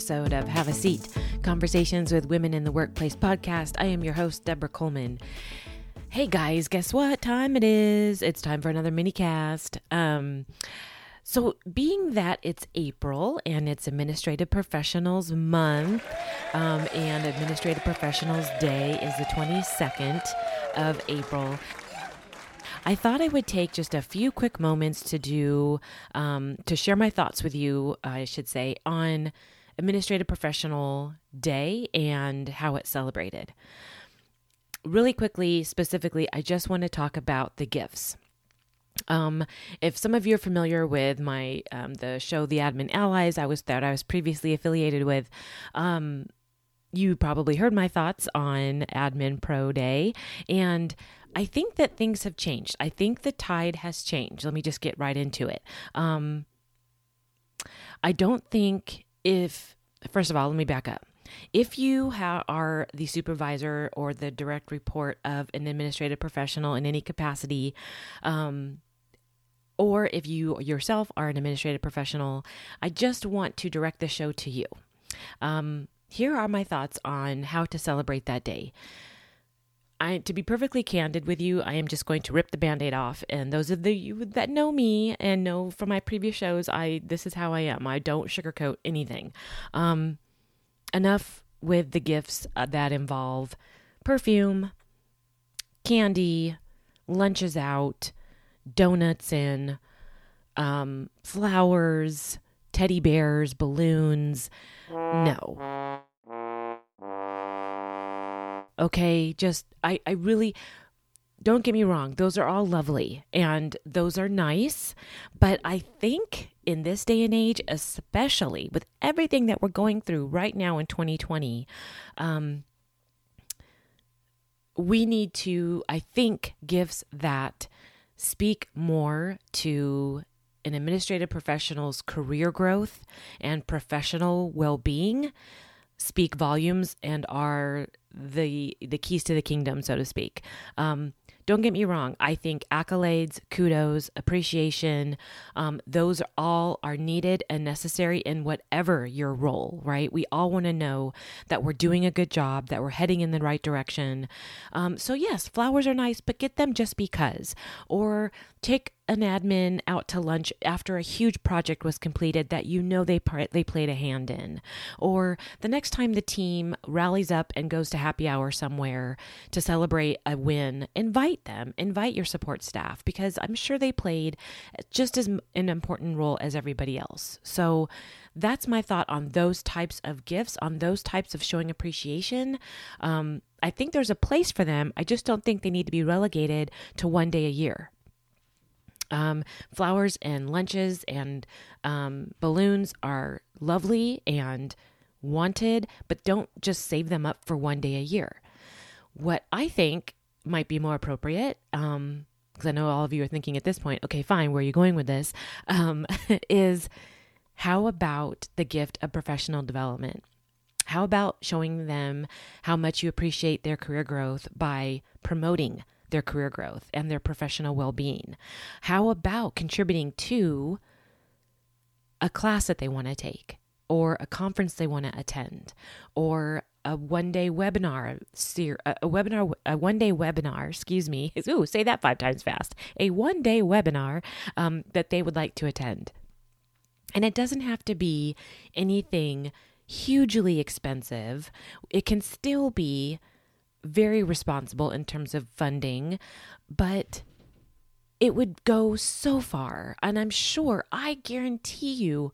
episode of Have a Seat Conversations with Women in the Workplace podcast. I am your host, Deborah Coleman. Hey guys, guess what time it is? It's time for another mini cast. Um, so, being that it's April and it's Administrative Professionals Month, um, and Administrative Professionals Day is the 22nd of April, I thought I would take just a few quick moments to do, um, to share my thoughts with you, I should say, on Administrative Professional Day and how it's celebrated. Really quickly, specifically, I just want to talk about the gifts. Um, if some of you are familiar with my um, the show The Admin Allies, I was that I was previously affiliated with. Um, you probably heard my thoughts on Admin Pro Day, and I think that things have changed. I think the tide has changed. Let me just get right into it. Um, I don't think if, first of all, let me back up. If you ha- are the supervisor or the direct report of an administrative professional in any capacity, um, or if you yourself are an administrative professional, I just want to direct the show to you. Um, here are my thoughts on how to celebrate that day. I, to be perfectly candid with you, I am just going to rip the band-aid off. And those of the you that know me and know from my previous shows, I this is how I am. I don't sugarcoat anything. Um, enough with the gifts uh, that involve perfume, candy, lunches out, donuts in, um, flowers, teddy bears, balloons. No okay just i i really don't get me wrong those are all lovely and those are nice but i think in this day and age especially with everything that we're going through right now in 2020 um, we need to i think gifts that speak more to an administrative professional's career growth and professional well-being speak volumes and are the the keys to the kingdom, so to speak. Um, don't get me wrong. I think accolades, kudos, appreciation, um, those all are needed and necessary in whatever your role, right? We all want to know that we're doing a good job, that we're heading in the right direction. Um, so, yes, flowers are nice, but get them just because. Or take an admin out to lunch after a huge project was completed that you know they part, they played a hand in. Or the next time the team rallies up and goes to happy hour somewhere to celebrate a win invite them invite your support staff because I'm sure they played just as an important role as everybody else. So that's my thought on those types of gifts on those types of showing appreciation. Um, I think there's a place for them. I just don't think they need to be relegated to one day a year um, flowers and lunches and um, balloons are lovely and wanted, but don't just save them up for one day a year. What I think might be more appropriate, because um, I know all of you are thinking at this point, okay, fine, where are you going with this? Um, is how about the gift of professional development? How about showing them how much you appreciate their career growth by promoting their career growth and their professional well being? How about contributing to a class that they want to take, or a conference they want to attend, or a one day webinar, a webinar, a one day webinar, excuse me. Ooh, say that five times fast. A one day webinar um, that they would like to attend. And it doesn't have to be anything hugely expensive. It can still be very responsible in terms of funding, but it would go so far. And I'm sure, I guarantee you,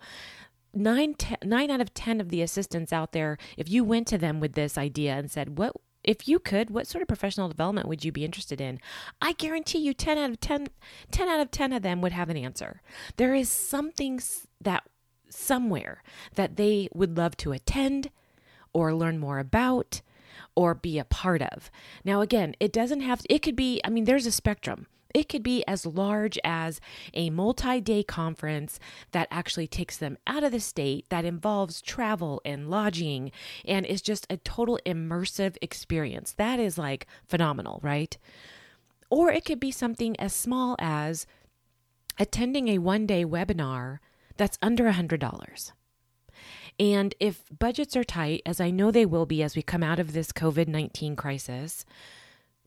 nine, ten, nine out of 10 of the assistants out there, if you went to them with this idea and said, What if you could, what sort of professional development would you be interested in? I guarantee you 10 out of 10, 10 out of 10 of them would have an answer. There is something that somewhere that they would love to attend or learn more about or be a part of. Now, again, it doesn't have, it could be, I mean, there's a spectrum. It could be as large as a multi day conference that actually takes them out of the state, that involves travel and lodging, and is just a total immersive experience. That is like phenomenal, right? Or it could be something as small as attending a one day webinar that's under $100. And if budgets are tight, as I know they will be as we come out of this COVID 19 crisis,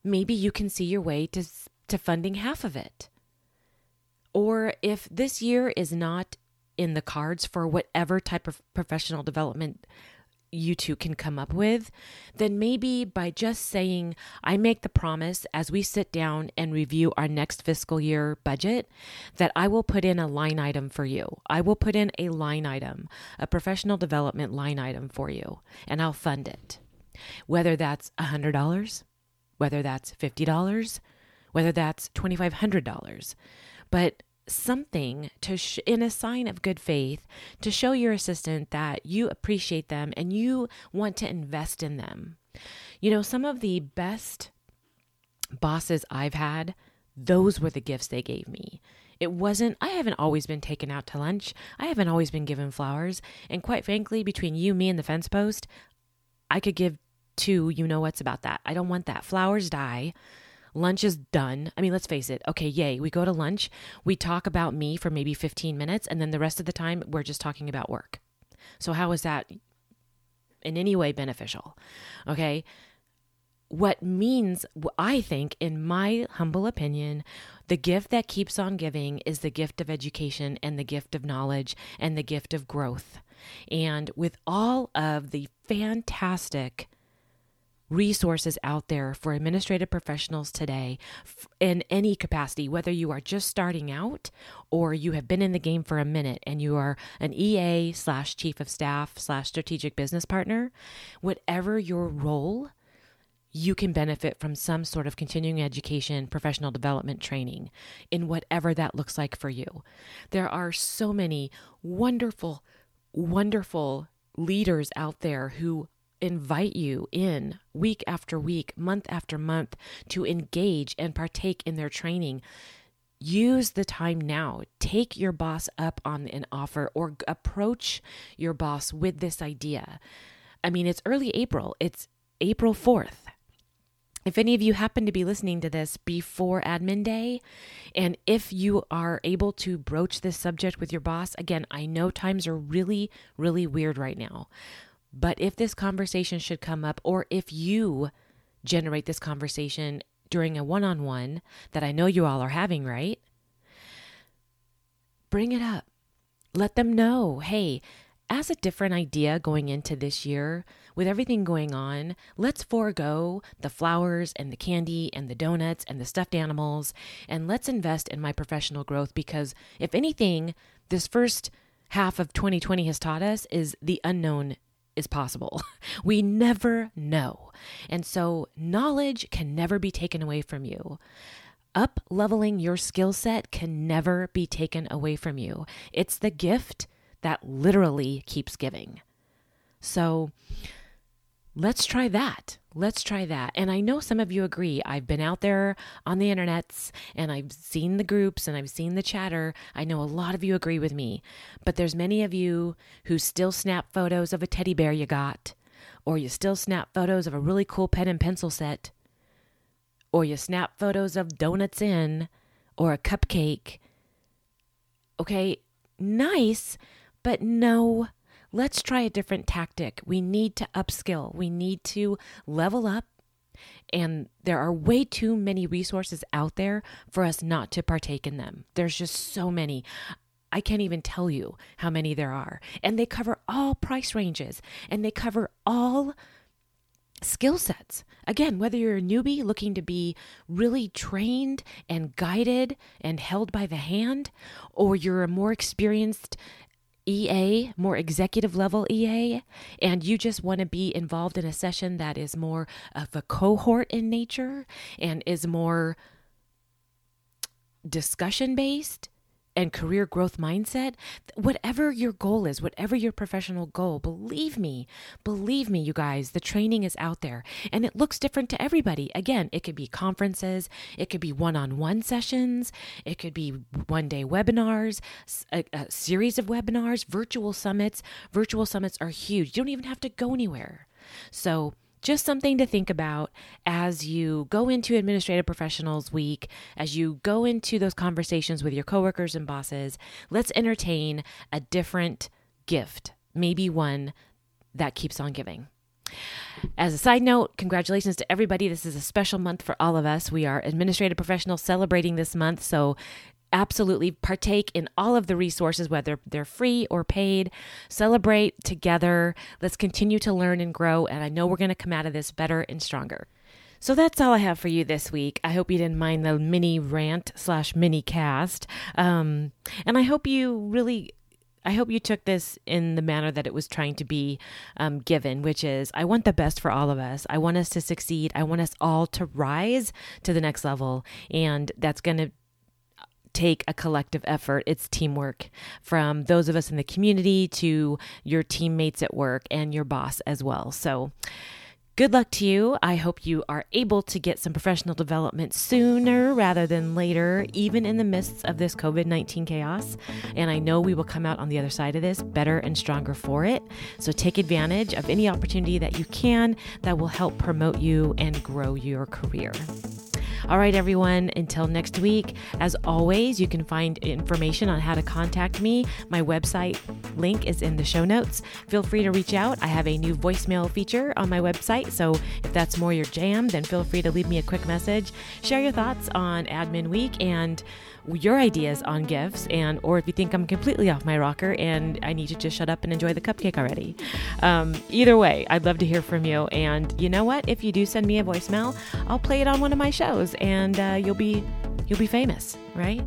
maybe you can see your way to, to funding half of it. Or if this year is not in the cards for whatever type of professional development you two can come up with, then maybe by just saying, I make the promise as we sit down and review our next fiscal year budget, that I will put in a line item for you. I will put in a line item, a professional development line item for you, and I'll fund it. Whether that's $100, whether that's $50, whether that's $2,500. But something to sh- in a sign of good faith to show your assistant that you appreciate them and you want to invest in them. You know, some of the best bosses I've had, those were the gifts they gave me. It wasn't, I haven't always been taken out to lunch. I haven't always been given flowers. And quite frankly, between you, me, and the fence post, I could give two, you know what's about that. I don't want that. Flowers die. Lunch is done. I mean, let's face it. Okay, yay. We go to lunch. We talk about me for maybe 15 minutes, and then the rest of the time, we're just talking about work. So, how is that in any way beneficial? Okay. What means, I think, in my humble opinion, the gift that keeps on giving is the gift of education and the gift of knowledge and the gift of growth. And with all of the fantastic resources out there for administrative professionals today in any capacity, whether you are just starting out or you have been in the game for a minute and you are an EA slash chief of staff slash strategic business partner, whatever your role, you can benefit from some sort of continuing education, professional development training in whatever that looks like for you. There are so many wonderful, wonderful leaders out there who invite you in week after week, month after month to engage and partake in their training. Use the time now. Take your boss up on an offer or approach your boss with this idea. I mean, it's early April, it's April 4th. If any of you happen to be listening to this before admin day, and if you are able to broach this subject with your boss, again, I know times are really, really weird right now. But if this conversation should come up, or if you generate this conversation during a one on one that I know you all are having, right? Bring it up. Let them know hey, as a different idea going into this year, with everything going on, let's forego the flowers and the candy and the donuts and the stuffed animals, and let's invest in my professional growth because, if anything, this first half of 2020 has taught us is the unknown is possible. We never know. And so knowledge can never be taken away from you. Up leveling your skill set can never be taken away from you. It's the gift that literally keeps giving. So let's try that. Let's try that. And I know some of you agree. I've been out there on the internets and I've seen the groups and I've seen the chatter. I know a lot of you agree with me. But there's many of you who still snap photos of a teddy bear you got, or you still snap photos of a really cool pen and pencil set, or you snap photos of donuts in or a cupcake. Okay, nice, but no let's try a different tactic. We need to upskill, we need to level up. And there are way too many resources out there for us not to partake in them. There's just so many. I can't even tell you how many there are. And they cover all price ranges and they cover all skill sets. Again, whether you're a newbie looking to be really trained and guided and held by the hand, or you're a more experienced EA, more executive level EA, and you just want to be involved in a session that is more of a cohort in nature and is more discussion based, and career growth mindset, whatever your goal is, whatever your professional goal, believe me, believe me, you guys, the training is out there and it looks different to everybody. Again, it could be conferences, it could be one on one sessions, it could be one day webinars, a, a series of webinars, virtual summits. Virtual summits are huge. You don't even have to go anywhere. So, just something to think about as you go into administrative professionals week as you go into those conversations with your coworkers and bosses let's entertain a different gift maybe one that keeps on giving. As a side note, congratulations to everybody. This is a special month for all of us. We are administrative professionals celebrating this month. So absolutely partake in all of the resources, whether they're free or paid. Celebrate together. Let's continue to learn and grow. And I know we're going to come out of this better and stronger. So that's all I have for you this week. I hope you didn't mind the mini rant slash mini cast. Um, and I hope you really I hope you took this in the manner that it was trying to be um, given, which is I want the best for all of us. I want us to succeed. I want us all to rise to the next level. And that's going to take a collective effort. It's teamwork from those of us in the community to your teammates at work and your boss as well. So, Good luck to you. I hope you are able to get some professional development sooner rather than later, even in the midst of this COVID 19 chaos. And I know we will come out on the other side of this better and stronger for it. So take advantage of any opportunity that you can that will help promote you and grow your career. All right, everyone, until next week, as always, you can find information on how to contact me. My website link is in the show notes. Feel free to reach out. I have a new voicemail feature on my website, so if that's more your jam, then feel free to leave me a quick message. Share your thoughts on Admin Week and your ideas on gifts and or if you think I'm completely off my rocker and I need to just shut up and enjoy the cupcake already. Um, either way, I'd love to hear from you. And you know what? If you do send me a voicemail, I'll play it on one of my shows and uh, you'll be you'll be famous, right?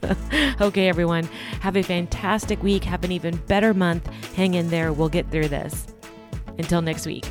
okay, everyone. Have a fantastic week. Have an even better month. Hang in there. We'll get through this. Until next week.